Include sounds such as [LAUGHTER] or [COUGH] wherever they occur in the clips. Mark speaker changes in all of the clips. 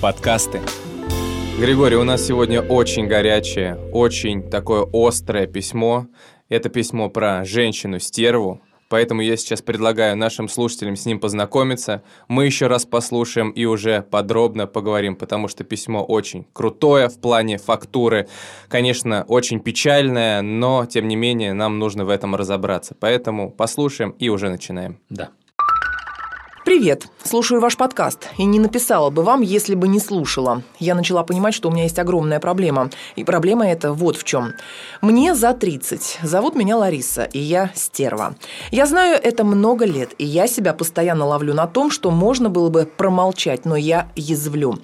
Speaker 1: Подкасты. Григорий, у нас сегодня очень горячее, очень такое острое письмо. Это письмо про женщину-стерву, Поэтому я сейчас предлагаю нашим слушателям с ним познакомиться. Мы еще раз послушаем и уже подробно поговорим, потому что письмо очень крутое в плане фактуры. Конечно, очень печальное, но тем не менее нам нужно в этом разобраться. Поэтому послушаем и уже начинаем.
Speaker 2: Да.
Speaker 3: Привет! Слушаю ваш подкаст. И не написала бы вам, если бы не слушала. Я начала понимать, что у меня есть огромная проблема. И проблема эта вот в чем. Мне за 30. Зовут меня Лариса, и я стерва. Я знаю это много лет, и я себя постоянно ловлю на том, что можно было бы промолчать, но я язвлю.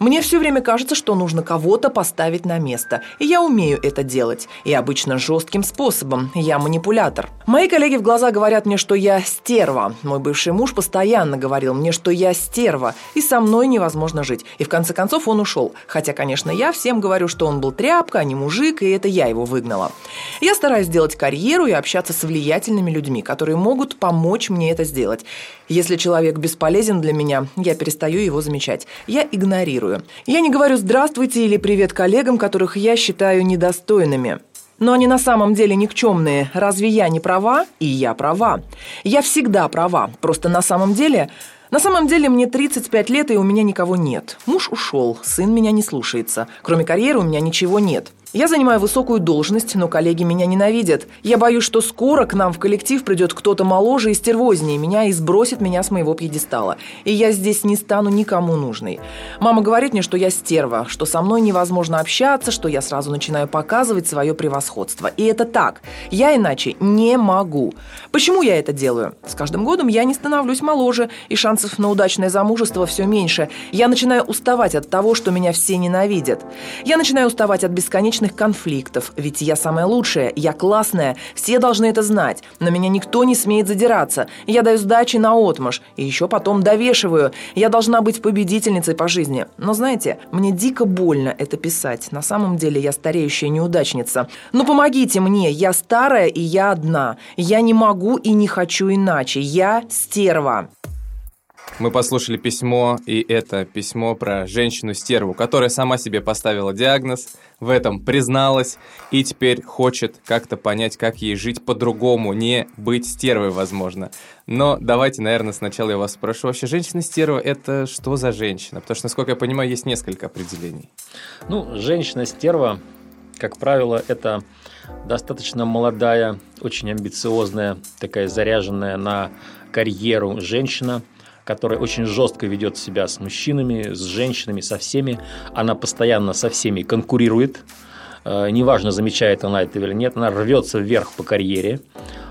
Speaker 3: Мне все время кажется, что нужно кого-то поставить на место. И я умею это делать. И обычно жестким способом. Я манипулятор. Мои коллеги в глаза говорят мне, что я стерва. Мой бывший муж постоянно постоянно говорил мне, что я стерва, и со мной невозможно жить. И в конце концов он ушел. Хотя, конечно, я всем говорю, что он был тряпка, а не мужик, и это я его выгнала. Я стараюсь сделать карьеру и общаться с влиятельными людьми, которые могут помочь мне это сделать. Если человек бесполезен для меня, я перестаю его замечать. Я игнорирую. Я не говорю «здравствуйте» или «привет» коллегам, которых я считаю недостойными. Но они на самом деле никчемные. Разве я не права? И я права. Я всегда права. Просто на самом деле на самом деле мне 35 лет, и у меня никого нет. Муж ушел, сын меня не слушается. Кроме карьеры у меня ничего нет. Я занимаю высокую должность, но коллеги меня ненавидят. Я боюсь, что скоро к нам в коллектив придет кто-то моложе и стервознее меня и сбросит меня с моего пьедестала. И я здесь не стану никому нужной. Мама говорит мне, что я стерва, что со мной невозможно общаться, что я сразу начинаю показывать свое превосходство. И это так. Я иначе не могу. Почему я это делаю? С каждым годом я не становлюсь моложе, и шансов на удачное замужество все меньше. Я начинаю уставать от того, что меня все ненавидят. Я начинаю уставать от бесконечных вечных конфликтов. Ведь я самая лучшая, я классная, все должны это знать. На меня никто не смеет задираться. Я даю сдачи на отмаш. И еще потом довешиваю. Я должна быть победительницей по жизни. Но знаете, мне дико больно это писать. На самом деле я стареющая неудачница. Ну помогите мне, я старая и я одна. Я не могу и не хочу иначе. Я стерва.
Speaker 1: Мы послушали письмо, и это письмо про женщину-стерву, которая сама себе поставила диагноз, в этом призналась и теперь хочет как-то понять, как ей жить по-другому, не быть стервой, возможно. Но давайте, наверное, сначала я вас спрошу, вообще женщина-стерва – это что за женщина? Потому что, насколько я понимаю, есть несколько определений.
Speaker 2: Ну, женщина-стерва, как правило, это достаточно молодая, очень амбициозная, такая заряженная на карьеру женщина – которая очень жестко ведет себя с мужчинами, с женщинами, со всеми. Она постоянно со всеми конкурирует. Э, неважно, замечает она это или нет, она рвется вверх по карьере,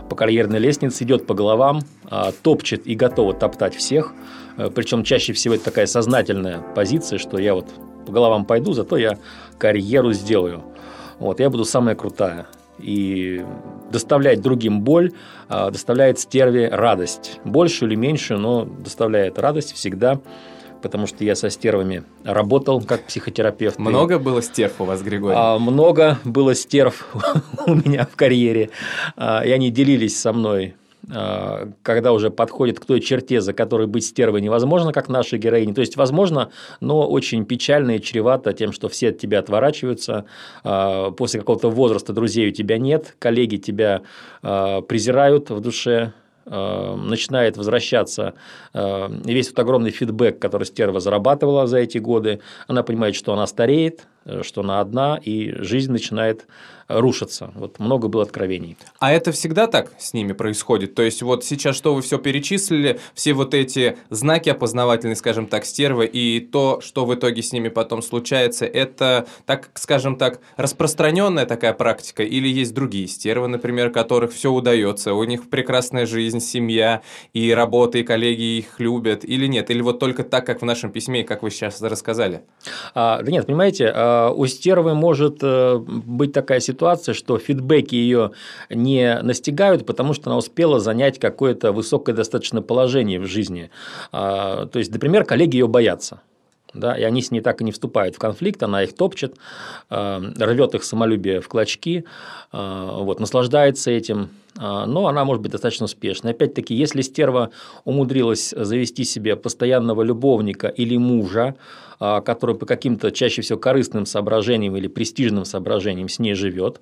Speaker 2: по карьерной лестнице, идет по головам, э, топчет и готова топтать всех. Э, Причем чаще всего это такая сознательная позиция, что я вот по головам пойду, зато я карьеру сделаю. Вот, я буду самая крутая и доставлять другим боль, а, доставляет стерве радость. Большую или меньшую, но доставляет радость всегда потому что я со стервами работал как психотерапевт.
Speaker 1: Много было стерв у вас, Григорий?
Speaker 2: А, много было стерв [LAUGHS] у меня в карьере, а, и они делились со мной когда уже подходит к той черте, за которой быть стервой невозможно, как наши героини. То есть, возможно, но очень печально и чревато тем, что все от тебя отворачиваются, а, после какого-то возраста друзей у тебя нет, коллеги тебя а, презирают в душе, начинает возвращаться весь вот огромный фидбэк, который стерва зарабатывала за эти годы, она понимает, что она стареет, э, что она одна, и жизнь начинает рушиться. Вот много было откровений.
Speaker 1: А это всегда так с ними происходит? То есть вот сейчас, что вы все перечислили, все вот эти знаки опознавательные, скажем так, стервы, и то, что в итоге с ними потом случается, это, так скажем так, распространенная такая практика? Или есть другие стервы, например, которых все удается, у них прекрасная жизнь, семья, и работа, и коллеги их любят, или нет? Или вот только так, как в нашем письме, и как вы сейчас рассказали?
Speaker 2: А, да нет, понимаете, а, у стервы может э, быть такая ситуация, ситуация, что фидбэки ее не настигают, потому что она успела занять какое-то высокое достаточно положение в жизни. А, то есть, например, коллеги ее боятся да, и они с ней так и не вступают в конфликт, она их топчет, э, рвет их самолюбие в клочки, э, вот, наслаждается этим, э, но она может быть достаточно успешной. Опять-таки, если стерва умудрилась завести себе постоянного любовника или мужа, который по каким-то чаще всего корыстным соображениям или престижным соображениям с ней живет,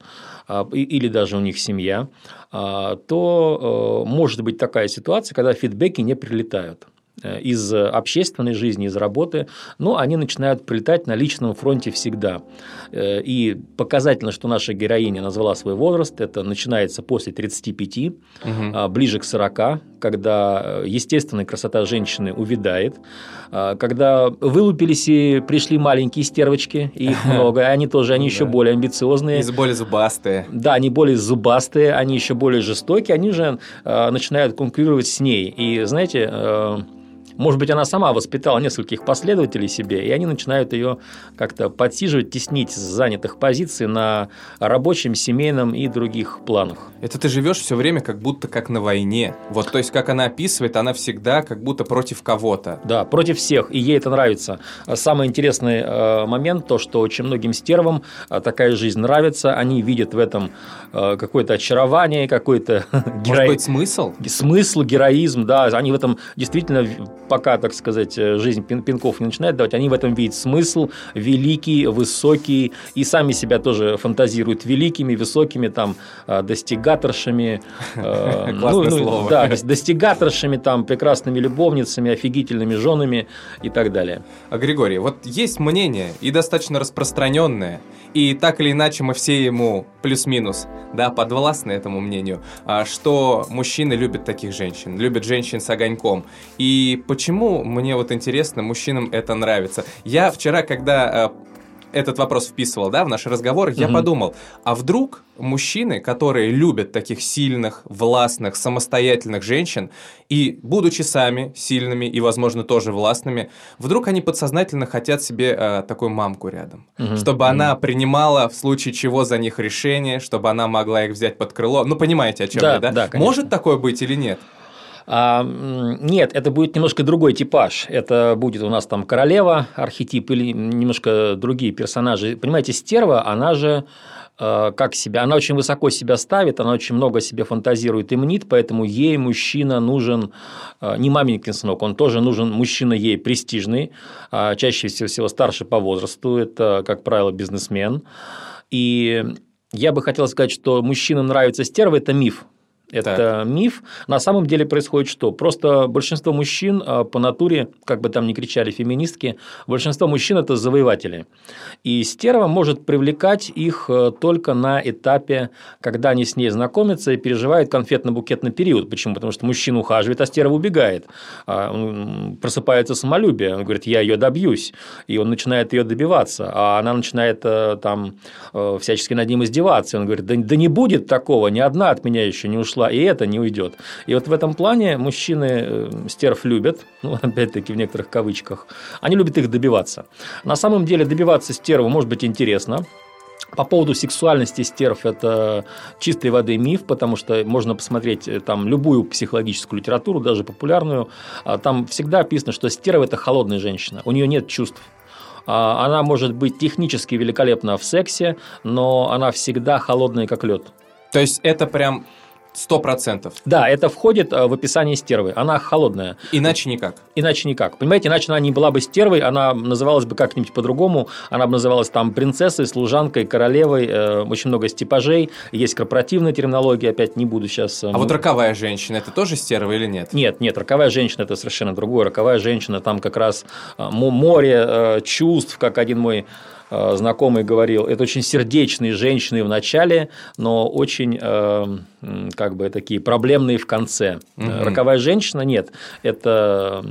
Speaker 2: или даже у них семья, то может быть такая ситуация, когда фидбэки не прилетают. Э, из общественной жизни, из работы, но они начинают прилетать на личном фронте всегда. Э, и показательно, что наша героиня назвала свой возраст, это начинается после 35, угу. ближе к 40, когда э, естественная красота женщины увядает, когда вылупились и пришли маленькие стервочки, и их [LAUGHS] много, они тоже, они еще более амбициозные.
Speaker 1: И более зубастые.
Speaker 2: Да, они более зубастые, они еще более жестокие, они же начинают конкурировать с ней. И знаете, может быть, она сама воспитала нескольких последователей себе, и они начинают ее как-то подсиживать, теснить с занятых позиций на рабочем, семейном и других планах.
Speaker 1: Это ты живешь все время как будто как на войне. Вот, то есть, как она описывает, она всегда как будто против кого-то.
Speaker 2: Да, против всех, и ей это нравится. Самый интересный э, момент, то, что очень многим стервам э, такая жизнь нравится, они видят в этом э, какое-то очарование, какой-то
Speaker 1: героизм. [LAUGHS] Может быть, смысл?
Speaker 2: Смысл, героизм, да, они в этом действительно пока, так сказать, э, жизнь пин пинков не начинает давать, они в этом видят смысл великий, высокий, и сами себя тоже фантазируют великими, высокими, там, э, достигаторшами.
Speaker 1: Э, [LAUGHS] ну, ну,
Speaker 2: Да, достигаторшами, там, прекрасными любовницами, офигительными женами и так далее.
Speaker 1: А, Григорий, вот есть мнение, и достаточно распространенное, и так или иначе мы все ему плюс-минус, да, подвластны этому мнению, а, что мужчины любят таких женщин, любят женщин с огоньком. И почему, мне вот интересно, мужчинам это нравится? Я вчера, когда а, этот вопрос вписывал, да, в наш разговор, я подумал, а вдруг мужчины, которые любят таких сильных, властных, самостоятельных женщин, и будучи сами сильными и, возможно, тоже властными, вдруг они подсознательно хотят себе э, такую мамку рядом, угу. чтобы угу. она принимала в случае чего за них решение, чтобы она могла их взять под крыло. Ну, понимаете, о чем
Speaker 2: да,
Speaker 1: я, да?
Speaker 2: да
Speaker 1: Может такое быть или нет?
Speaker 2: А, нет, это будет немножко другой типаж. Это будет у нас там королева, архетип или немножко другие персонажи. Понимаете, стерва, она же э, как себя, она очень высоко себя ставит, она очень много себе фантазирует и мнит, поэтому ей мужчина нужен э, не маменькин сынок, он тоже нужен мужчина ей престижный, а чаще всего старше по возрасту, это, как правило, бизнесмен. И я бы хотел сказать, что мужчинам нравится стерва – это миф. Это так. миф. На самом деле происходит что? Просто большинство мужчин а, по натуре, как бы там ни кричали феминистки, большинство мужчин – это завоеватели. И стерва может привлекать их э, только на этапе, когда они с ней знакомятся и переживают конфетно-букетный период. Почему? Потому что мужчина ухаживает, а стерва убегает. А, просыпается самолюбие. Он говорит, я ее добьюсь. И он начинает ее добиваться. А она начинает э, там э, всячески над ним издеваться. Он говорит, да, да не будет такого, ни одна от меня еще не ушла ушла, и это не уйдет. И вот в этом плане мужчины э, стерв любят, [LAUGHS] ну, опять-таки в некоторых кавычках, они любят их добиваться. На самом деле добиваться стерва может быть интересно, по поводу сексуальности стерв это чистой воды миф, потому что можно посмотреть э, там любую психологическую литературу, даже популярную, а там всегда описано, что стерва – это холодная женщина, у нее нет чувств. А она может быть технически великолепна в сексе, но она всегда холодная, как лед.
Speaker 1: То есть это прям Сто процентов.
Speaker 2: Да, это входит э, в описание стервы. Она холодная.
Speaker 1: Иначе никак.
Speaker 2: Иначе никак. Понимаете, иначе она не была бы стервой, она называлась бы как-нибудь по-другому. Она бы называлась там принцессой, служанкой, королевой. Э, очень много стипажей. Есть корпоративная терминология. Опять не буду сейчас...
Speaker 1: Э, а вот роковая женщина, это тоже стерва или нет?
Speaker 2: Нет, нет. Роковая женщина – это совершенно другое. Роковая женщина, там как раз море чувств, как один мой знакомый говорил, это очень сердечные женщины в начале, но очень э, как бы такие проблемные в конце. Угу. Роковая женщина нет, это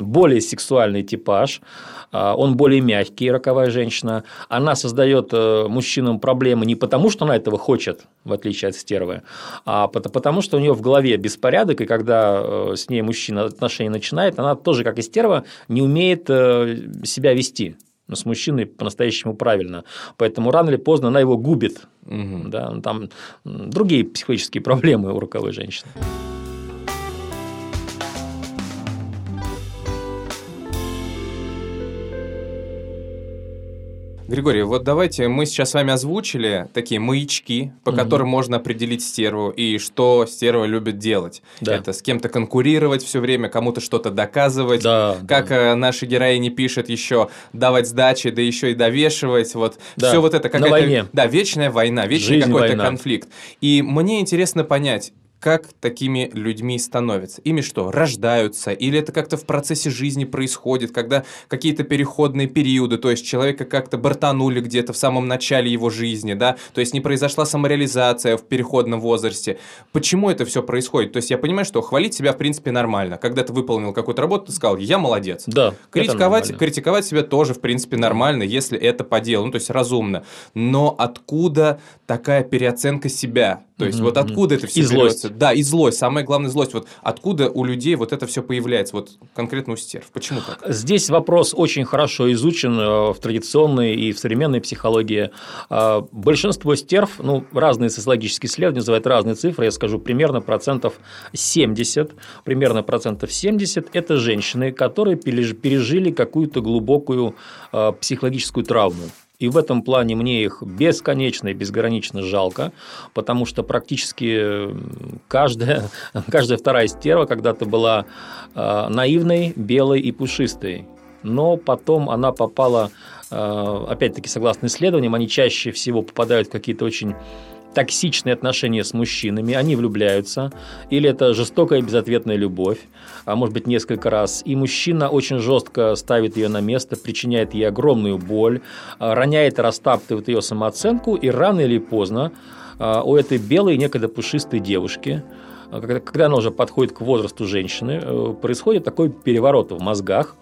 Speaker 2: более сексуальный типаж, а, он более мягкий, роковая женщина. Она создает э, мужчинам проблемы не потому, что она этого хочет, в отличие от стервы, а потому, что у нее в голове беспорядок, и когда э, с ней мужчина отношения начинает, она тоже, как и стерва, не умеет э, себя вести с мужчиной по-настоящему правильно. Поэтому рано или поздно она его губит. Угу. Да, там другие психологические проблемы у роковой женщины.
Speaker 1: Григорий, вот давайте мы сейчас с вами озвучили такие маячки, по угу. которым можно определить стерву и что стерва любит делать. Да. Это с кем-то конкурировать все время, кому-то что-то доказывать. Да, как да. Э, наши героини пишут еще давать сдачи, да еще и довешивать. Вот да. все вот это какая-то... Да, вечная война, вечный какой-то конфликт. И мне интересно понять, как такими людьми становятся? Ими что, рождаются? Или это как-то в процессе жизни происходит, когда какие-то переходные периоды, то есть человека как-то бортанули где-то в самом начале его жизни, да, то есть не произошла самореализация в переходном возрасте. Почему это все происходит? То есть я понимаю, что хвалить себя в принципе нормально. Когда ты выполнил какую-то работу, ты сказал, я молодец.
Speaker 2: Да.
Speaker 1: Критиковать, критиковать себя тоже в принципе нормально, если это по делу, ну то есть разумно. Но откуда такая переоценка себя? То есть, mm-hmm. вот откуда это все
Speaker 2: и злость.
Speaker 1: берется? Да, и злость. Самая главная злость. Вот откуда у людей вот это все появляется? Вот конкретно у стерв. Почему так?
Speaker 2: Здесь вопрос очень хорошо изучен э, в традиционной и в современной психологии. Э, большинство стерв, ну, разные социологические исследования называют разные цифры, я скажу, примерно процентов 70, примерно процентов 70 – это женщины, которые пережили какую-то глубокую э, психологическую травму. И в этом плане мне их бесконечно и безгранично жалко, потому что практически каждая, [LAUGHS] каждая вторая стерва когда-то была э, наивной, белой и пушистой. Но потом она попала, э, опять-таки, согласно исследованиям, они чаще всего попадают в какие-то очень токсичные отношения с мужчинами, они влюбляются, или это жестокая безответная любовь, а может быть несколько раз, и мужчина очень жестко ставит ее на место, причиняет ей огромную боль, а, роняет и растаптывает ее самооценку, и рано или поздно а, у этой белой, некогда пушистой девушки, а, когда она уже подходит к возрасту женщины, э, происходит такой переворот в мозгах,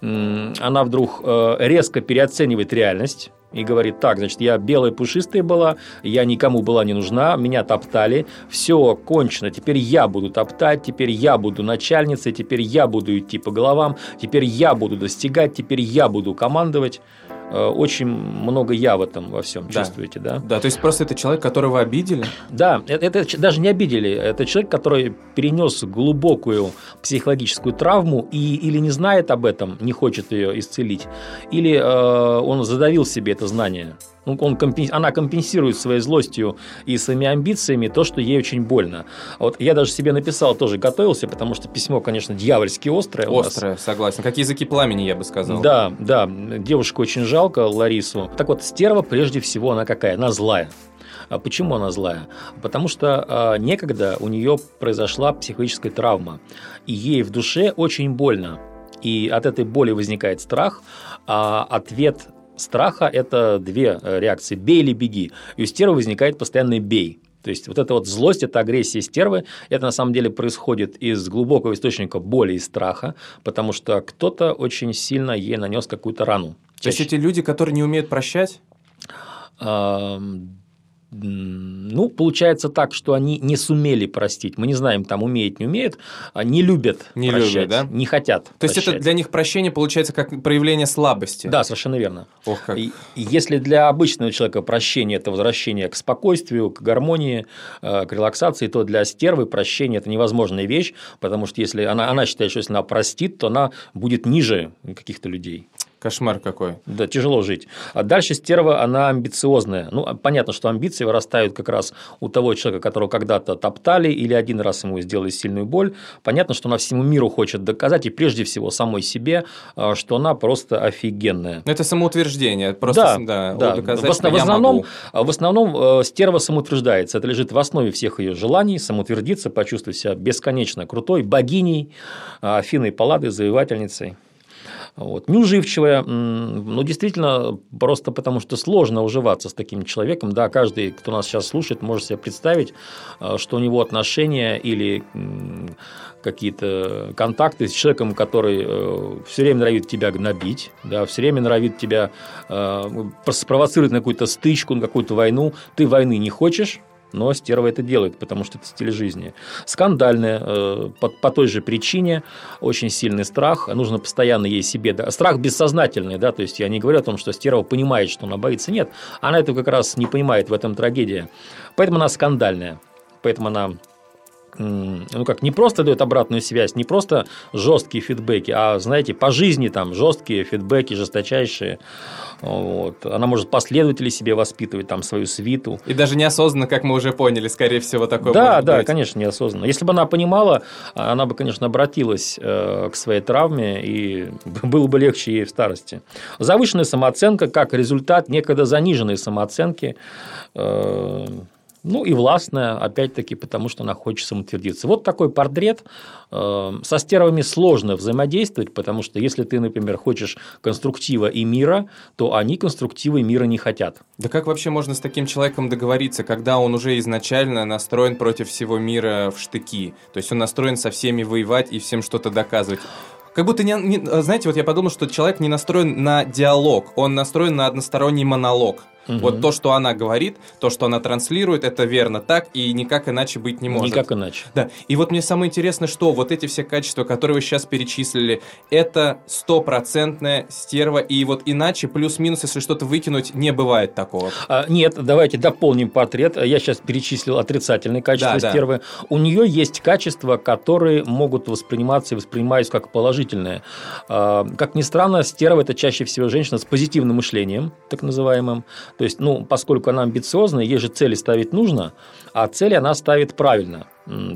Speaker 2: она вдруг э, резко переоценивает реальность, и говорит, так, значит, я белая пушистая была, я никому была не нужна, меня топтали, все, кончено, теперь я буду топтать, теперь я буду начальницей, теперь я буду идти по головам, теперь я буду достигать, теперь я буду командовать. Э, очень много я в этом во всем да. чувствуете, да?
Speaker 1: Да, то есть просто это человек, которого обидели?
Speaker 2: Да, это, это даже не обидели, это человек, который перенес глубокую психологическую травму и или не знает об этом, не хочет ее исцелить, или э, он задавил себе это знание. Он компенс... Она компенсирует своей злостью и своими амбициями то, что ей очень больно. Вот я даже себе написал, тоже готовился, потому что письмо, конечно, дьявольски острое.
Speaker 1: Острое, согласен. Как языки пламени, я бы сказал.
Speaker 2: Да, да. Девушку очень жалко, Ларису. Так вот, стерва, прежде всего, она какая? Она злая. А почему она злая? Потому что э, некогда у нее произошла психологическая травма, и ей в душе очень больно. И от этой боли возникает страх, а ответ страха – это две э, реакции – бей или беги. И у стервы возникает постоянный «бей». То есть вот эта вот злость, это агрессия стервы, это на самом деле происходит из глубокого источника боли и страха, потому что кто-то очень сильно ей нанес какую-то рану.
Speaker 1: То есть эти люди, которые не умеют прощать?
Speaker 2: Ну, получается так, что они не сумели простить. Мы не знаем, там умеют, не умеют, а не любят
Speaker 1: не
Speaker 2: прощать,
Speaker 1: любят, да?
Speaker 2: не хотят.
Speaker 1: То прощать. есть это для них прощение получается как проявление слабости.
Speaker 2: Да, совершенно верно.
Speaker 1: Ох, как.
Speaker 2: И, если для обычного человека прощение это возвращение к спокойствию, к гармонии, э, к релаксации, то для стервы прощение это невозможная вещь, потому что если она, она считает, что если она простит, то она будет ниже каких-то людей.
Speaker 1: Кошмар какой.
Speaker 2: Да, тяжело жить. А дальше стерва, она амбициозная. Ну, понятно, что амбиции вырастают как раз у того человека, которого когда-то топтали или один раз ему сделали сильную боль. Понятно, что она всему миру хочет доказать, и прежде всего самой себе, а, что она просто офигенная.
Speaker 1: Это самоутверждение. Просто
Speaker 2: да, да. Доказать, в, основ, в, основном, в основном э, стерва самоутверждается. Это лежит в основе всех ее желаний, самоутвердиться, почувствовать себя бесконечно крутой, богиней, Афиной Паллады, завоевательницей. Вот. Неуживчивая, ну, действительно, просто потому что сложно уживаться с таким человеком. Да, каждый, кто нас сейчас слушает, может себе представить, э, что у него отношения или какие-то контакты с человеком, который э, все время норовит тебя гнобить, да, все время норовит тебя э, спровоцировать на какую-то стычку, на какую-то войну. Ты войны не хочешь, но стерва это делает, потому что это стиль жизни. Скандальная, э, по, по той же причине, очень сильный страх, нужно постоянно ей себе... Да, страх бессознательный, да, то есть я не говорю о том, что стерва понимает, что она боится, нет, она этого как раз не понимает, в этом трагедия. Поэтому она скандальная, поэтому она ну как, не просто дает обратную связь, не просто жесткие фидбэки, а, знаете, по жизни там жесткие фидбэки, жесточайшие. Вот. Она может последователей себе воспитывать, там, свою свиту.
Speaker 1: И даже неосознанно, как мы уже поняли, скорее всего, такое
Speaker 2: Да, да,
Speaker 1: быть.
Speaker 2: конечно, неосознанно. Если бы она понимала, она бы, конечно, обратилась э, к своей травме, и [LAUGHS] было бы легче ей в старости. Завышенная самооценка как результат некогда заниженной самооценки э, ну и властная, опять-таки, потому что она хочет самоутвердиться. Вот такой портрет. Э, со стервами сложно взаимодействовать, потому что если ты, например, хочешь конструктива и мира, то они конструктива и мира не хотят.
Speaker 1: Да как вообще можно с таким человеком договориться, когда он уже изначально настроен против всего мира в штыки? То есть он настроен со всеми воевать и всем что-то доказывать. Как будто, не, не, знаете, вот я подумал, что человек не настроен на диалог, он настроен на односторонний монолог. Угу. Вот то, что она говорит, то, что она транслирует, это верно так, и никак иначе быть не может.
Speaker 2: Никак иначе.
Speaker 1: Да. И вот мне самое интересное, что вот эти все качества, которые вы сейчас перечислили, это стопроцентная стерва, и вот иначе плюс-минус, если что-то выкинуть, не бывает такого.
Speaker 2: А, нет, давайте дополним портрет. Я сейчас перечислил отрицательные качества да, стервы. Да. У нее есть качества, которые могут восприниматься и воспринимаются как положительные. А, как ни странно, стерва – это чаще всего женщина с позитивным мышлением, так называемым, то есть, ну, поскольку она амбициозная, ей же цели ставить нужно, а цели она ставит правильно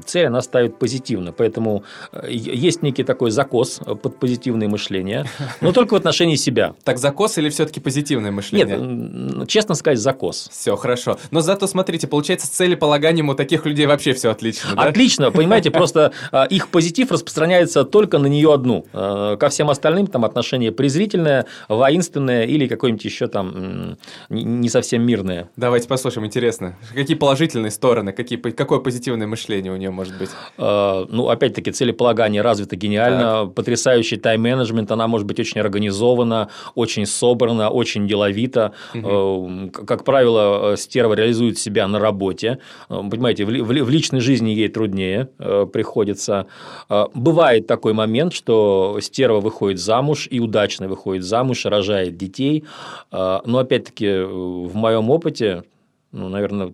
Speaker 2: цель она ставит позитивно. Поэтому э, есть некий такой закос под позитивное мышление, но только в отношении себя.
Speaker 1: Так закос или все-таки позитивное мышление?
Speaker 2: Нет, честно сказать, закос.
Speaker 1: Все хорошо. Но зато смотрите, получается, с целеполаганием у таких людей вообще все отлично. Да?
Speaker 2: Отлично, понимаете, просто э, их позитив распространяется только на нее одну. Э, ко всем остальным там отношение презрительное, воинственное или какое-нибудь еще там не совсем мирное.
Speaker 1: Давайте послушаем, интересно. Какие положительные стороны, какие, какое позитивное мышление? Мышление у нее может быть?
Speaker 2: А, ну, опять-таки, целеполагание развито гениально, так. потрясающий тайм-менеджмент, она может быть очень организована, очень собрана, очень деловита. Угу. Как правило, стерва реализует себя на работе. Э, понимаете, в личной жизни ей труднее э, приходится. Бывает такой момент, что стерва выходит замуж и удачно выходит замуж, рожает детей. Но опять-таки в моем опыте, ну, наверное,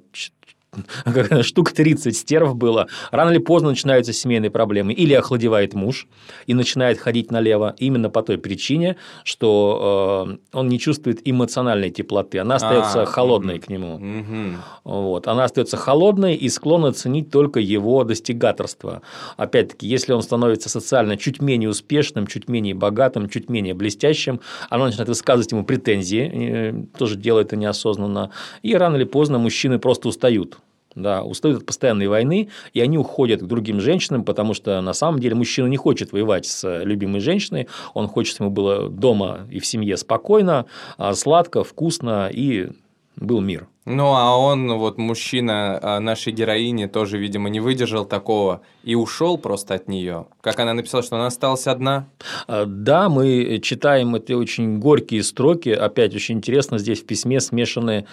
Speaker 2: штук 30 стерв было. Рано или поздно начинаются семейные проблемы. Или охладевает муж и начинает ходить налево именно по той причине, что э, он не чувствует эмоциональной теплоты. Она остается а, холодной угу. к нему. Угу. Вот. Она остается холодной и склонна ценить только его достигаторство. Опять-таки, если он становится социально чуть менее успешным, чуть менее богатым, чуть менее блестящим, она начинает высказывать ему претензии, э, тоже делает это неосознанно. И рано или поздно мужчины просто устают да, устают от постоянной войны, и они уходят к другим женщинам, потому что на самом деле мужчина не хочет воевать с любимой женщиной, он хочет, чтобы ему было дома и в семье спокойно, а сладко, вкусно и был мир.
Speaker 1: Ну, а он, вот мужчина а, нашей героини, тоже, видимо, не выдержал такого и ушел просто от нее. Как она написала, что она осталась одна?
Speaker 2: А, да, мы читаем эти очень горькие строки. Опять очень интересно, здесь в письме смешаны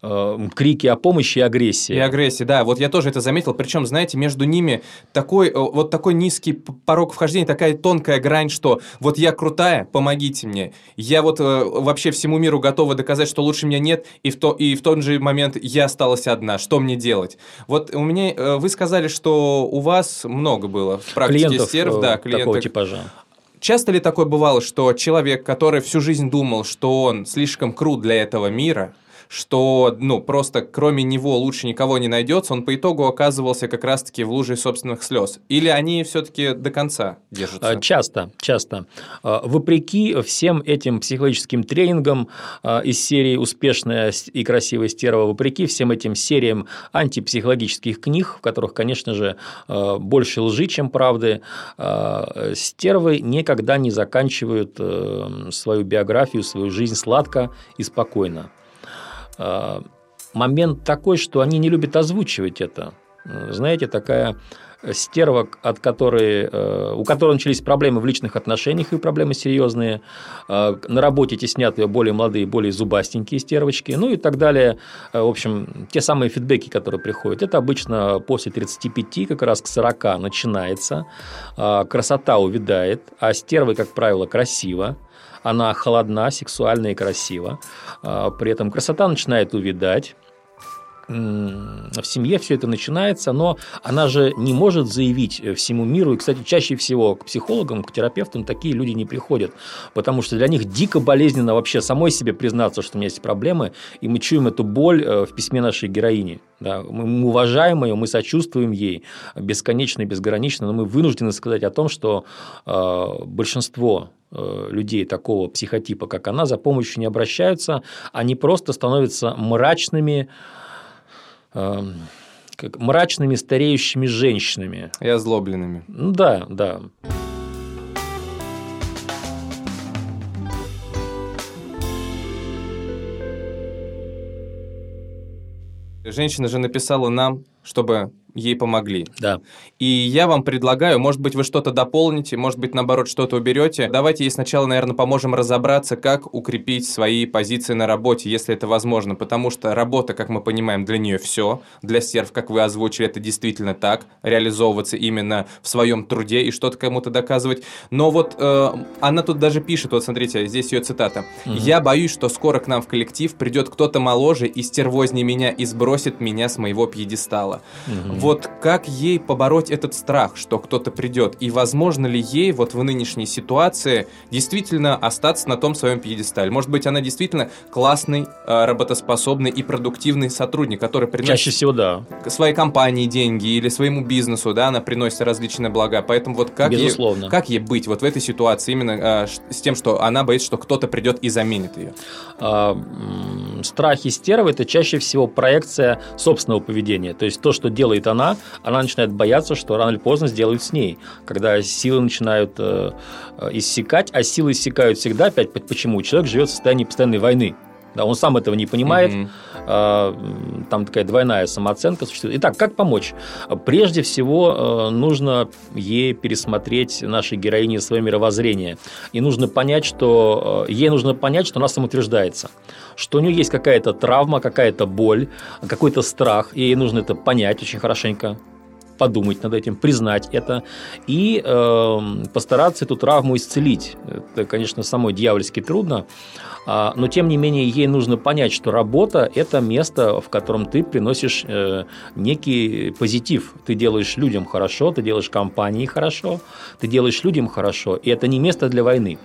Speaker 2: э, крики о помощи и агрессии.
Speaker 1: И агрессии, да. Вот я тоже это заметил. Причем, знаете, между ними такой, вот такой низкий порог вхождения, такая тонкая грань, что вот я крутая, помогите мне. Я вот э, вообще всему миру готова доказать, что лучше меня нет, и в, то, и в тот же момент я осталась одна, что мне делать? Вот у меня, э, вы сказали, что у вас много было в практике
Speaker 2: клиентов,
Speaker 1: стерв, да,
Speaker 2: клиентов. Такого типажа.
Speaker 1: Часто ли такое бывало, что человек, который всю жизнь думал, что он слишком крут для этого мира, что, ну, просто кроме него лучше никого не найдется, он по итогу оказывался как раз-таки в луже собственных слез? Или они все-таки до конца держатся?
Speaker 2: А, часто, часто. А, вопреки всем этим психологическим тренингам а, из серии «Успешная и красивая стерва», вопреки всем этим сериям антипсихологических книг, в которых, конечно же, больше лжи, чем правды, стервы никогда не заканчивают э, свою биографию, свою жизнь сладко и спокойно. Момент такой, что они не любят озвучивать это. Знаете, такая стерва, от которой, э, у которой начались проблемы в личных отношениях и проблемы серьезные. Э, на работе теснят ее более молодые, более зубастенькие стервочки, ну и так далее. Э, в общем, те самые фидбэки, которые приходят, это обычно после 35, как раз к 40 начинается. Красота увядает, а стервы, как правило, красиво она холодна, сексуальна и красива. При этом красота начинает увядать в семье все это начинается, но она же не может заявить э, всему миру. И, кстати, чаще всего к психологам, к терапевтам такие люди не приходят, потому что для них дико болезненно вообще самой себе признаться, что у меня есть проблемы, и мы чуем эту боль э, в письме нашей героини. Да, мы уважаем ее, мы сочувствуем ей бесконечно и безгранично, но мы вынуждены сказать о том, что э, большинство э, людей такого психотипа, как она, за помощью не обращаются, они просто становятся мрачными, как мрачными стареющими женщинами.
Speaker 1: И озлобленными.
Speaker 2: Ну да, да.
Speaker 1: Женщина же написала нам, чтобы ей помогли.
Speaker 2: Да.
Speaker 1: И я вам предлагаю, может быть, вы что-то дополните, может быть, наоборот, что-то уберете. Давайте ей сначала, наверное, поможем разобраться, как укрепить свои позиции на работе, если это возможно, потому что работа, как мы понимаем, для нее все. Для серв, как вы озвучили, это действительно так, реализовываться именно в своем труде и что-то кому-то доказывать. Но вот э, она тут даже пишет, вот смотрите, здесь ее цитата. Угу. «Я боюсь, что скоро к нам в коллектив придет кто-то моложе и стервознее меня и сбросит меня с моего пьедестала». Угу вот как ей побороть этот страх, что кто-то придет? И возможно ли ей вот в нынешней ситуации действительно остаться на том своем пьедестале? Может быть, она действительно классный, э, работоспособный и продуктивный сотрудник, который приносит...
Speaker 2: Чаще всего, да.
Speaker 1: Своей компании деньги или своему бизнесу, да, она приносит различные блага. Поэтому вот как,
Speaker 2: Безусловно.
Speaker 1: Ей, как ей быть вот в этой ситуации именно э, с тем, что она боится, что кто-то придет и заменит ее?
Speaker 2: А, страхи стервы – это чаще всего проекция собственного поведения. То есть то, что делает она она, начинает бояться, что рано или поздно сделают с ней. Когда силы начинают э, э иссякать, а силы иссякают всегда, опять почему? Человек живет в состоянии постоянной войны. Да, он сам этого не понимает. Mm-hmm. Там такая двойная самооценка существует. Итак, как помочь? Прежде всего, э, нужно ей пересмотреть нашей героине свое мировоззрение. И нужно понять, что э, ей нужно понять, что она самоутверждается. Что у нее есть какая-то травма, какая-то боль, какой-то страх. И ей нужно это понять очень хорошенько подумать над этим, признать это и э, постараться эту травму исцелить. Это, конечно, самой дьявольски трудно, э, но тем не менее ей нужно понять, что работа – это место, в котором ты приносишь э, некий позитив. Ты делаешь людям хорошо, ты делаешь компании хорошо, ты делаешь людям хорошо, и это не место для войны.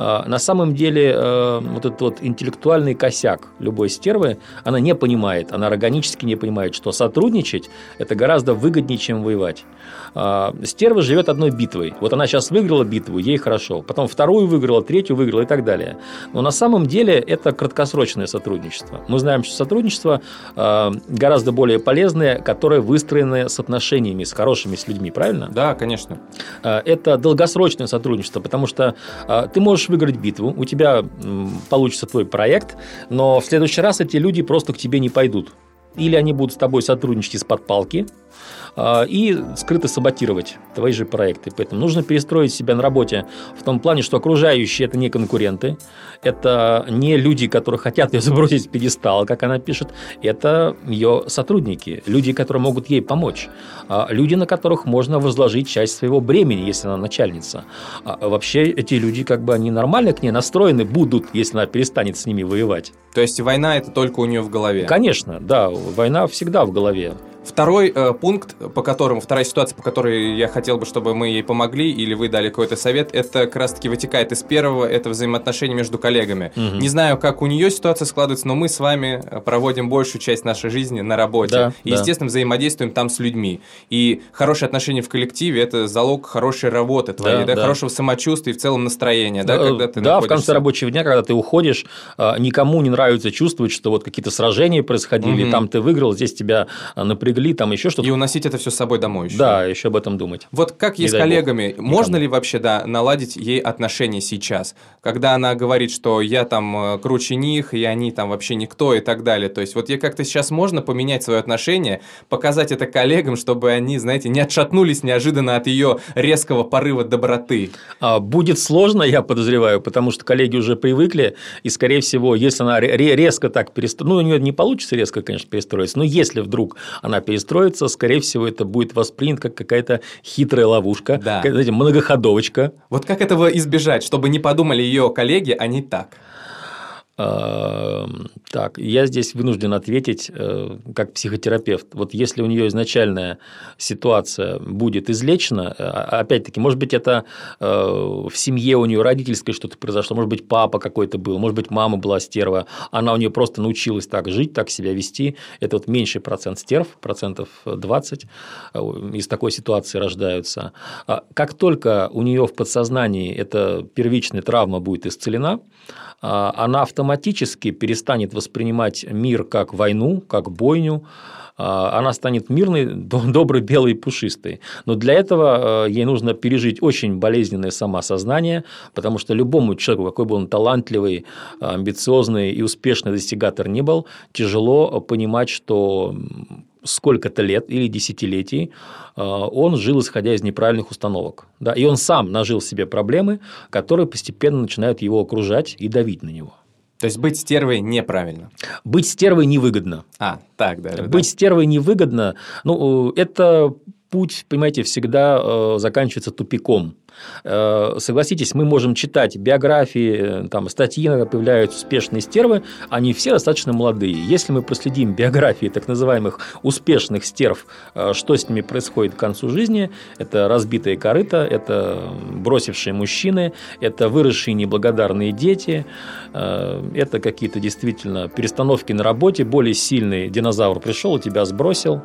Speaker 2: А, на самом деле э, вот этот вот интеллектуальный косяк любой стервы, она не понимает, она органически не понимает, что сотрудничать – это гораздо выгоднее, чем воевать. А, стерва живет одной битвой. Вот она сейчас выиграла битву, ей хорошо. Потом вторую выиграла, третью выиграла и так далее. Но на самом деле это краткосрочное сотрудничество. Мы знаем, что сотрудничество а, гораздо более полезное, которое выстроено с отношениями, с хорошими с людьми, правильно?
Speaker 1: Да, конечно.
Speaker 2: А, это долгосрочное сотрудничество, потому что ты можешь выиграть битву, у тебя получится твой проект, но в следующий раз эти люди просто к тебе не пойдут. Или они будут с тобой сотрудничать из-под палки, и скрыто саботировать твои же проекты. Поэтому нужно перестроить себя на работе в том плане, что окружающие – это не конкуренты, это не люди, которые хотят ее забросить с пьедестала, как она пишет, это ее сотрудники, люди, которые могут ей помочь, а, люди, на которых можно возложить часть своего бремени, если она начальница. А вообще эти люди, как бы они нормально к ней настроены будут, если она перестанет с ними воевать.
Speaker 1: То есть война – это только у нее в голове?
Speaker 2: Конечно, да, война всегда в голове.
Speaker 1: Второй э, пункт, по которому, вторая ситуация, по которой я хотел бы, чтобы мы ей помогли или вы дали какой-то совет, это как раз-таки вытекает из первого, это взаимоотношения между коллегами. Угу. Не знаю, как у нее ситуация складывается, но мы с вами э, проводим большую часть нашей жизни на работе. Да, и, да. естественно, взаимодействуем там с людьми. И хорошие отношения в коллективе – это залог хорошей работы твоей, да, да, да. хорошего самочувствия и в целом настроения, да,
Speaker 2: да когда ты Да, находишься... в конце рабочего дня, когда ты уходишь, а, никому не нравится чувствовать, что вот какие-то сражения происходили, угу. там ты выиграл, здесь тебя напрягли напрягли, там еще что-то.
Speaker 1: И уносить это все с собой домой еще.
Speaker 2: Да, еще об этом думать.
Speaker 1: Вот как есть с коллегами, Бог. можно ли вообще да, наладить ей отношения сейчас? Когда она говорит, что я там э, круче них, и они там вообще никто и так далее. То есть вот ей как-то сейчас можно поменять свое отношение, показать это коллегам, чтобы они, знаете, не отшатнулись неожиданно от ее резкого порыва доброты?
Speaker 2: А, будет сложно, я подозреваю, потому что коллеги уже привыкли, и, скорее всего, если она резко так перестроится, ну, у нее не получится резко, конечно, перестроиться, но если вдруг она перестроится, скорее всего, это будет воспринято как какая-то хитрая ловушка, да. знаете, многоходовочка.
Speaker 1: Вот как этого избежать, чтобы не подумали ее коллеги, а не так?
Speaker 2: Эм, так, я здесь вынужден ответить э, как психотерапевт. Вот если у нее изначальная ситуация будет излечена, э, опять-таки, может быть, это э, в семье у нее родительское что-то произошло, может быть, папа какой-то был, может быть, мама была стерва, она у нее просто научилась так жить, так себя вести. Это вот меньший процент стерв, процентов 20 из такой ситуации рождаются. А как только у нее в подсознании эта первичная травма будет исцелена, а, она автоматически перестанет воспринимать мир как войну, как бойню, а, она станет мирной, [LAUGHS] доброй, белой и пушистой. Но для этого э, ей нужно пережить очень болезненное самосознание, потому что любому человеку, какой бы он талантливый, амбициозный и успешный достигатор ни был, тяжело понимать, что сколько-то лет или десятилетий э, он жил исходя из неправильных установок. Да, и он сам нажил себе проблемы, которые постепенно начинают его окружать и давить на него.
Speaker 1: То есть быть стервой неправильно.
Speaker 2: Быть стервой невыгодно.
Speaker 1: А, так, да.
Speaker 2: Быть да. стервой невыгодно. Ну, это путь, понимаете, всегда э, заканчивается тупиком. Э, согласитесь, мы можем читать биографии, там, статьи иногда появляются успешные стервы, они все достаточно молодые. Если мы проследим биографии так называемых успешных стерв, э, что с ними происходит к концу жизни, это разбитые корыта, это бросившие мужчины, это выросшие неблагодарные дети, это какие-то действительно перестановки на работе, более сильный динозавр пришел и тебя сбросил.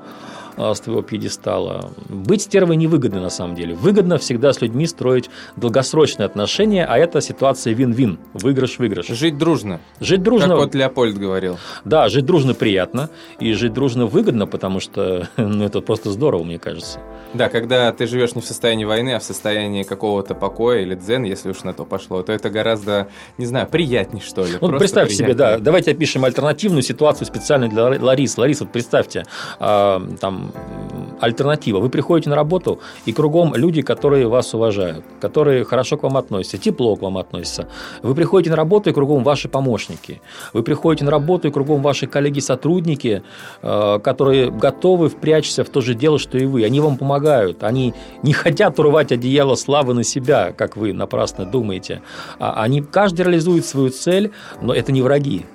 Speaker 2: А, с твоего пьедестала. Быть стервой невыгодно на самом деле. Выгодно всегда с людьми строить долгосрочные отношения, а это ситуация вин-вин, выигрыш-выигрыш.
Speaker 1: Жить дружно.
Speaker 2: Жить дружно.
Speaker 1: Как вот Леопольд говорил.
Speaker 2: Да, жить дружно приятно, и жить дружно выгодно, потому что [LAUGHS] ну, это просто здорово, мне кажется.
Speaker 1: Да, когда ты живешь не в состоянии войны, а в состоянии какого-то покоя или дзен, если уж на то пошло, то это гораздо, не знаю, приятнее, что ли.
Speaker 2: Вот представь себе, да, давайте опишем альтернативную ситуацию специально для Ларисы. Лариса, вот представьте, а, там альтернатива. Вы приходите на работу, и кругом люди, которые вас уважают, которые хорошо к вам относятся, тепло к вам относятся. Вы приходите на работу, и кругом ваши помощники. Вы приходите на работу, и кругом ваши коллеги-сотрудники, э, которые готовы впрячься в то же дело, что и вы. Они вам помогают. Они не хотят урвать одеяло славы на себя, как вы напрасно думаете. А они, каждый реализует свою цель, но это не враги.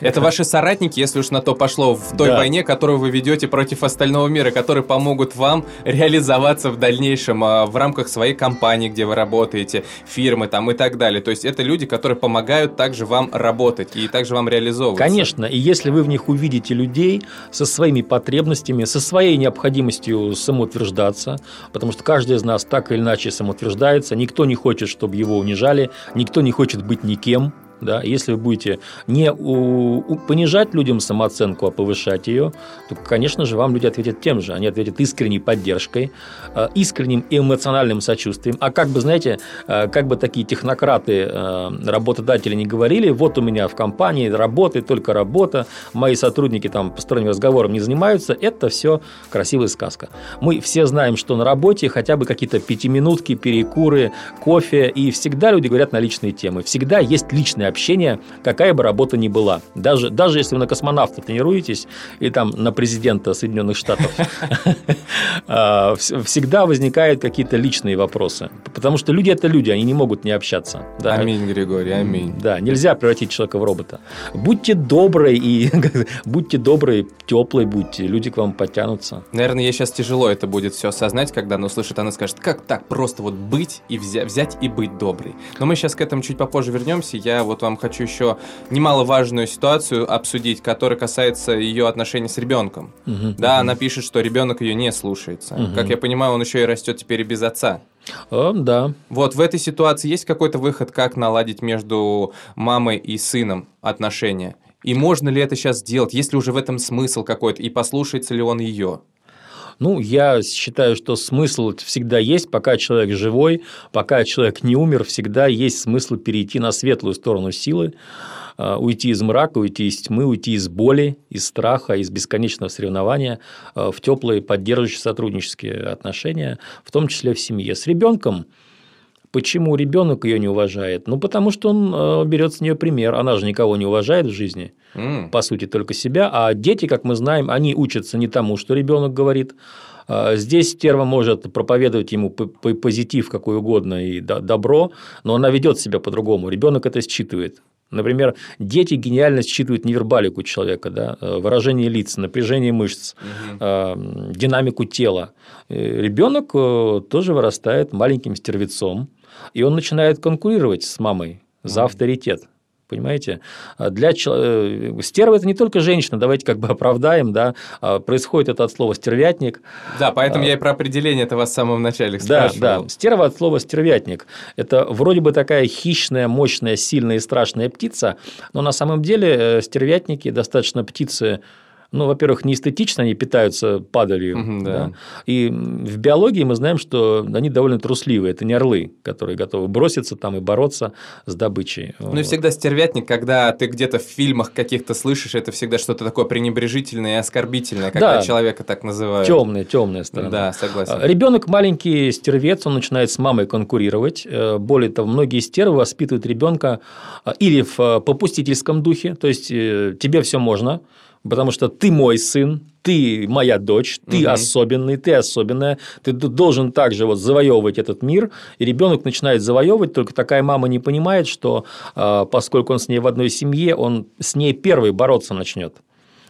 Speaker 1: Это ваши соратники, если уж на то пошло, в той да. войне, которую вы ведете против остального мира, которые помогут вам реализоваться в дальнейшем а, в рамках своей компании, где вы работаете, фирмы там и так далее. То есть это люди, которые помогают также вам работать и также вам реализовываться.
Speaker 2: Конечно, и если вы в них увидите людей со своими потребностями, со своей необходимостью самоутверждаться, потому что каждый из нас так или иначе самоутверждается, никто не хочет, чтобы его унижали, никто не хочет быть никем, да? Если вы будете не у, у, понижать людям самооценку, а повышать ее, то, конечно же, вам люди ответят тем же. Они ответят искренней поддержкой, э, искренним эмоциональным сочувствием. А как бы, знаете, э, как бы такие технократы, э, работодатели не говорили, вот у меня в компании работает только работа, мои сотрудники там посторонним разговором не занимаются, это все красивая сказка. Мы все знаем, что на работе хотя бы какие-то пятиминутки, перекуры, кофе, и всегда люди говорят на личные темы. Всегда есть личные общение, какая бы работа ни была. Даже, даже если вы на космонавта тренируетесь и там на президента Соединенных Штатов, [LAUGHS] а, всегда возникают какие-то личные вопросы. Потому что люди – это люди, они не могут не общаться.
Speaker 1: Аминь, Григорий, аминь.
Speaker 2: Да, нельзя превратить человека в робота. Будьте добры и [LAUGHS] будьте добрые, теплые будьте, люди к вам потянутся.
Speaker 1: Наверное, ей сейчас тяжело это будет все осознать, когда она услышит, она скажет, как так просто вот быть и взять, взять и быть доброй. Но мы сейчас к этому чуть попозже вернемся. Я вот вам хочу еще немаловажную ситуацию обсудить, которая касается ее отношений с ребенком. Угу, да, она пишет, что ребенок ее не слушается. Угу. Как я понимаю, он еще и растет теперь и без отца.
Speaker 2: О, да.
Speaker 1: Вот в этой ситуации есть какой-то выход, как наладить между мамой и сыном отношения? И можно ли это сейчас сделать? Есть ли уже в этом смысл какой-то? И послушается ли он ее?
Speaker 2: Ну, я считаю, что смысл всегда есть, пока человек живой, пока человек не умер, всегда есть смысл перейти на светлую сторону силы, а, уйти из мрака, уйти из тьмы, уйти из боли, из страха, из бесконечного соревнования а, в теплые поддерживающие сотруднические отношения, в том числе в семье. С ребенком Почему ребенок ее не уважает? Ну, потому что он а, берет с нее пример. Она же никого не уважает в жизни, mm. по сути, только себя. А дети, как мы знаем, они учатся не тому, что ребенок говорит. Здесь стерва может проповедовать ему позитив какой угодно и добро, но она ведет себя по-другому. Ребенок это считывает. Например, дети гениально считывают невербалику человека, да, э, выражение лиц, напряжение мышц, угу. динамику тела. Э, Ребенок тоже вырастает маленьким стервецом, и он начинает конкурировать с мамой за авторитет. Понимаете? А для э, Стерва – это не только женщина, давайте как бы оправдаем, да, а происходит это от слова «стервятник».
Speaker 1: Да, поэтому а, я и про определение этого в самом начале спрашивал.
Speaker 2: Да, да, стерва от слова «стервятник». Это вроде бы такая хищная, мощная, сильная и страшная птица, но на самом деле э, стервятники достаточно птицы ну, во-первых, не эстетично они питаются падалью. Угу, да. Да? И в биологии мы знаем, что они довольно трусливые. Это не орлы, которые готовы броситься там и бороться с добычей.
Speaker 1: Ну вот. и всегда стервятник, когда ты где-то в фильмах каких-то слышишь, это всегда что-то такое пренебрежительное и оскорбительное, когда да. человека так называют.
Speaker 2: Темная, темная сторона.
Speaker 1: Да, согласен.
Speaker 2: А, ребенок маленький стервец, он начинает с мамой конкурировать. Э, более того, многие стервы воспитывают ребенка а, или в э, попустительском духе, то есть э, тебе все можно, потому что ты мой сын, ты моя дочь, ты угу. особенный, ты особенная, ты должен также вот завоевывать этот мир, и ребенок начинает завоевывать, только такая мама не понимает, что а, поскольку он с ней в одной семье, он с ней первый бороться начнет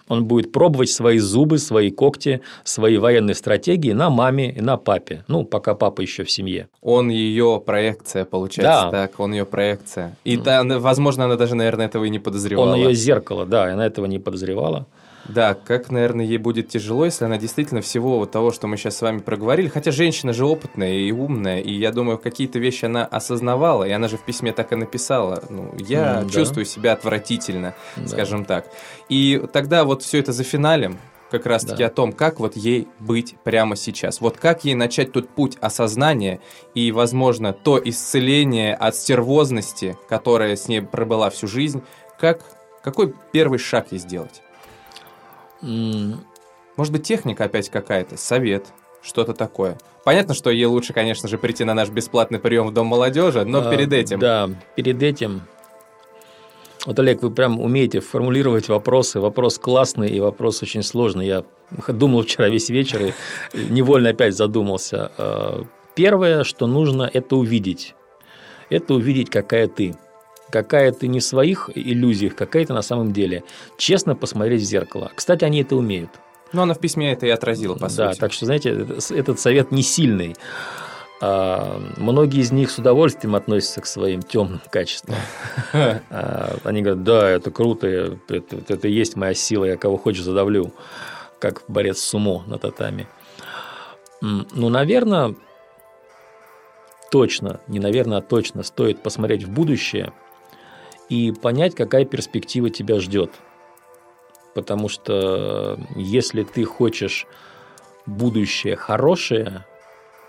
Speaker 2: он будет пробовать свои зубы, свои когти, свои военные стратегии на маме и на папе. Ну, пока папа еще в семье.
Speaker 1: Он ее проекция, получается, да. так, он ее проекция. И, mm. та, возможно, она даже, наверное, этого и не подозревала.
Speaker 2: Он ее зеркало, да, она этого не подозревала.
Speaker 1: Да, как, наверное, ей будет тяжело, если она действительно всего вот того, что мы сейчас с вами проговорили, хотя женщина же опытная и умная, и я думаю, какие-то вещи она осознавала, и она же в письме так и написала, ну, я mm, чувствую да. себя отвратительно, да. скажем так. И тогда вот все это за финалем, как раз-таки да. о том, как вот ей быть прямо сейчас. Вот как ей начать тот путь осознания и, возможно, то исцеление от стервозности, которая с ней пробыла всю жизнь, как, какой первый шаг ей сделать? Может быть, техника опять какая-то, совет, что-то такое. Понятно, что ей лучше, конечно же, прийти на наш бесплатный прием в Дом молодежи, но а, перед этим...
Speaker 2: Да, перед этим... Вот, Олег, вы прям умеете формулировать вопросы. Вопрос классный и вопрос очень сложный. Я думал вчера весь вечер и невольно опять задумался. А, первое, что нужно, это увидеть. Это увидеть, какая ты какая ты не в своих иллюзиях, какая ты на самом деле. Честно посмотреть в зеркало. Кстати, они это умеют.
Speaker 1: Ну, она в письме это и отразила, по
Speaker 2: да,
Speaker 1: сути.
Speaker 2: Так что, знаете, этот совет не сильный. А, многие из них с удовольствием относятся к своим темным качествам. [LAUGHS] А, они говорят, да, это круто, это, это и есть моя сила, я кого хочешь задавлю, как борец сумо на татами. Ну, наверное, точно, не наверное, а точно стоит посмотреть в будущее – и понять, какая перспектива тебя ждет. Потому что если ты хочешь будущее хорошее,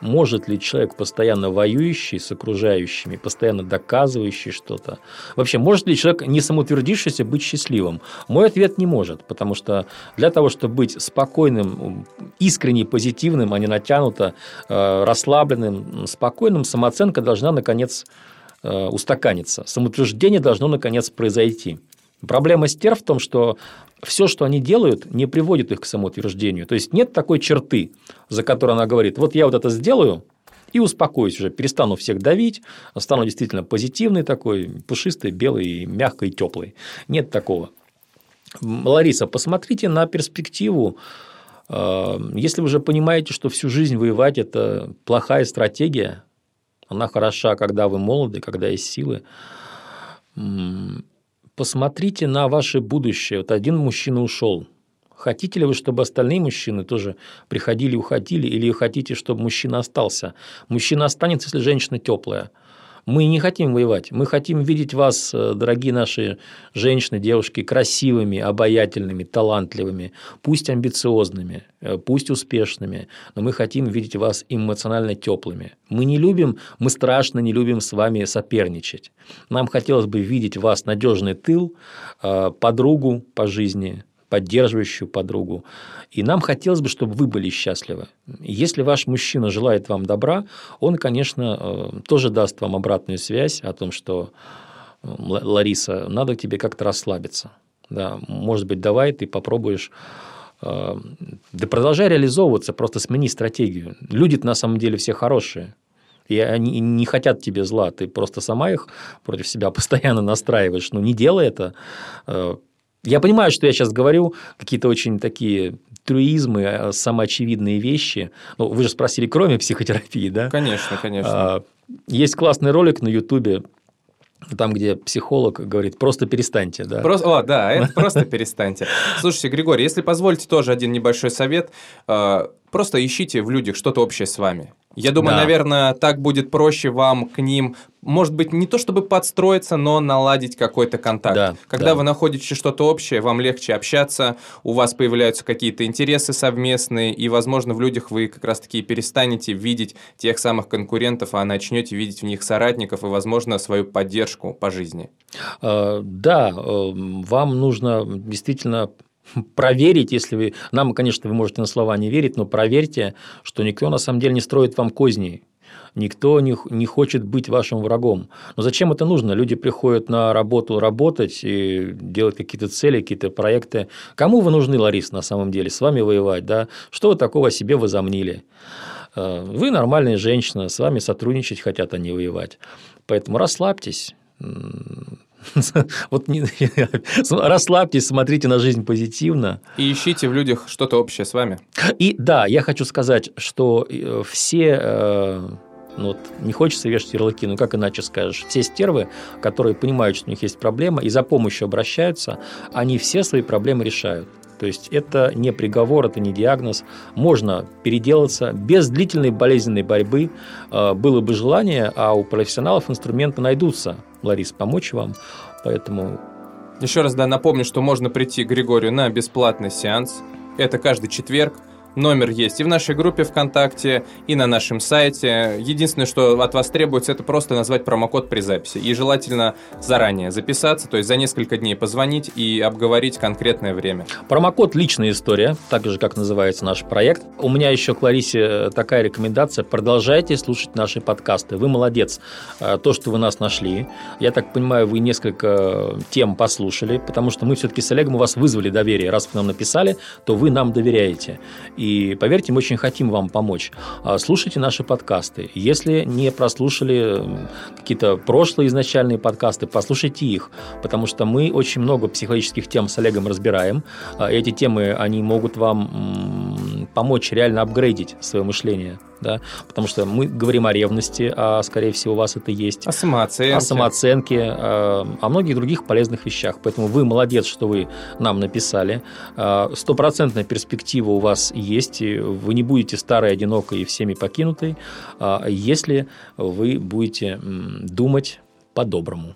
Speaker 2: может ли человек, постоянно воюющий с окружающими, постоянно доказывающий что-то, вообще может ли человек, не самоутвердившийся, быть счастливым? Мой ответ не может, потому что для того, чтобы быть спокойным, искренне позитивным, а не натянуто, э, расслабленным, спокойным, самооценка должна, наконец, э, устаканиться, самоутверждение должно наконец произойти. Проблема стерв в том, что все, что они делают, не приводит их к самоутверждению. То есть нет такой черты, за которой она говорит, вот я вот это сделаю, и успокоюсь уже, перестану всех давить, стану действительно позитивный такой, пушистый, белый, мягкий, теплый. Нет такого. Лариса, посмотрите на перспективу. Э, если вы уже понимаете, что всю жизнь воевать – это плохая стратегия, она хороша, когда вы молоды, когда есть силы, посмотрите на ваше будущее. Вот один мужчина ушел. Хотите ли вы, чтобы остальные мужчины тоже приходили и уходили, или хотите, чтобы мужчина остался? Мужчина останется, если женщина теплая. Мы не хотим воевать. Мы хотим видеть вас, э, дорогие наши женщины, девушки, красивыми, обаятельными, талантливыми, пусть амбициозными, э, пусть успешными, но мы хотим видеть вас эмоционально теплыми. Мы не любим, мы страшно не любим с вами соперничать. Нам хотелось бы видеть вас надежный тыл, э, подругу по жизни, поддерживающую подругу. И нам хотелось бы, чтобы вы были счастливы. Если ваш мужчина желает вам добра, он, конечно, э, тоже даст вам обратную связь о том, что Лариса, надо тебе как-то расслабиться. Да, может быть, давай ты попробуешь э, да продолжай реализовываться, просто смени стратегию. люди на самом деле все хорошие. И они не хотят тебе зла, ты просто сама их против себя [LAUGHS] постоянно настраиваешь. Ну, не делай это. Я понимаю, что я сейчас говорю какие-то очень такие трюизмы, э, самоочевидные вещи. Ну, вы же спросили, кроме психотерапии, да?
Speaker 1: Конечно, конечно. А,
Speaker 2: есть классный ролик на Ютубе, там, где психолог говорит, просто перестаньте, да.
Speaker 1: Просто, о, да, это просто перестаньте. Слушайте, Григорий, если позволите тоже один небольшой совет, э, просто ищите в людях что-то общее с вами. Я думаю, да. наверное, так будет проще вам к ним, может быть, не то чтобы подстроиться, но наладить какой-то контакт. Да, Когда да. вы находите что-то общее, вам легче общаться, у вас появляются какие-то интересы совместные, и, возможно, в людях вы как раз-таки перестанете видеть тех самых конкурентов, а начнете видеть в них соратников и, возможно, свою поддержку по жизни.
Speaker 2: А, да, э, вам нужно действительно проверить, если вы... Нам, конечно, вы можете на слова не верить, но проверьте, что никто на самом деле не строит вам козни. Никто не, не хочет быть вашим врагом. Но зачем это нужно? Люди приходят на работу работать и делать какие-то цели, какие-то проекты. Кому вы нужны, Ларис, на самом деле? С вами воевать, да? Что вы такого себе возомнили? Э, вы нормальная женщина, с вами сотрудничать хотят, а не воевать. Поэтому расслабьтесь, [LAUGHS] вот не, [LAUGHS] расслабьтесь, смотрите на жизнь позитивно.
Speaker 1: И ищите в людях что-то общее с вами.
Speaker 2: И да, я хочу сказать, что э, все э, ну, вот не хочется вешать ярлыки, ну как иначе скажешь. Все стервы, которые понимают, что у них есть проблема и за помощью обращаются, они все свои проблемы решают. То есть это не приговор, это не диагноз. Можно переделаться без длительной болезненной борьбы. Э, было бы желание, а у профессионалов инструменты найдутся. Ларис, помочь вам. Поэтому
Speaker 1: еще раз да, напомню, что можно прийти к Григорию на бесплатный сеанс. Это каждый четверг Номер есть и в нашей группе ВКонтакте, и на нашем сайте. Единственное, что от вас требуется, это просто назвать промокод при записи. И желательно заранее записаться, то есть за несколько дней позвонить и обговорить конкретное время.
Speaker 2: Промокод «Личная история», так же, как называется наш проект. У меня еще к Ларисе такая рекомендация. Продолжайте слушать наши подкасты. Вы молодец. А, то, что вы нас нашли. Я так понимаю, вы несколько тем послушали, потому что мы все-таки с Олегом у вас вызвали доверие. Раз вы нам написали, то вы нам доверяете. И поверьте, мы очень хотим вам помочь. А, слушайте наши подкасты. Если не прослушали какие-то прошлые изначальные подкасты, послушайте их, потому что мы очень много психологических тем с Олегом разбираем. А, эти темы, они могут вам помочь реально апгрейдить свое мышление да, потому что мы говорим о ревности, а скорее всего у вас это есть.
Speaker 1: О самооценке.
Speaker 2: О самооценке, о, о многих других полезных вещах. Поэтому вы молодец, что вы нам написали. Стопроцентная перспектива у вас есть, вы не будете старой, одинокой и всеми покинутой, а если вы будете думать по-доброму.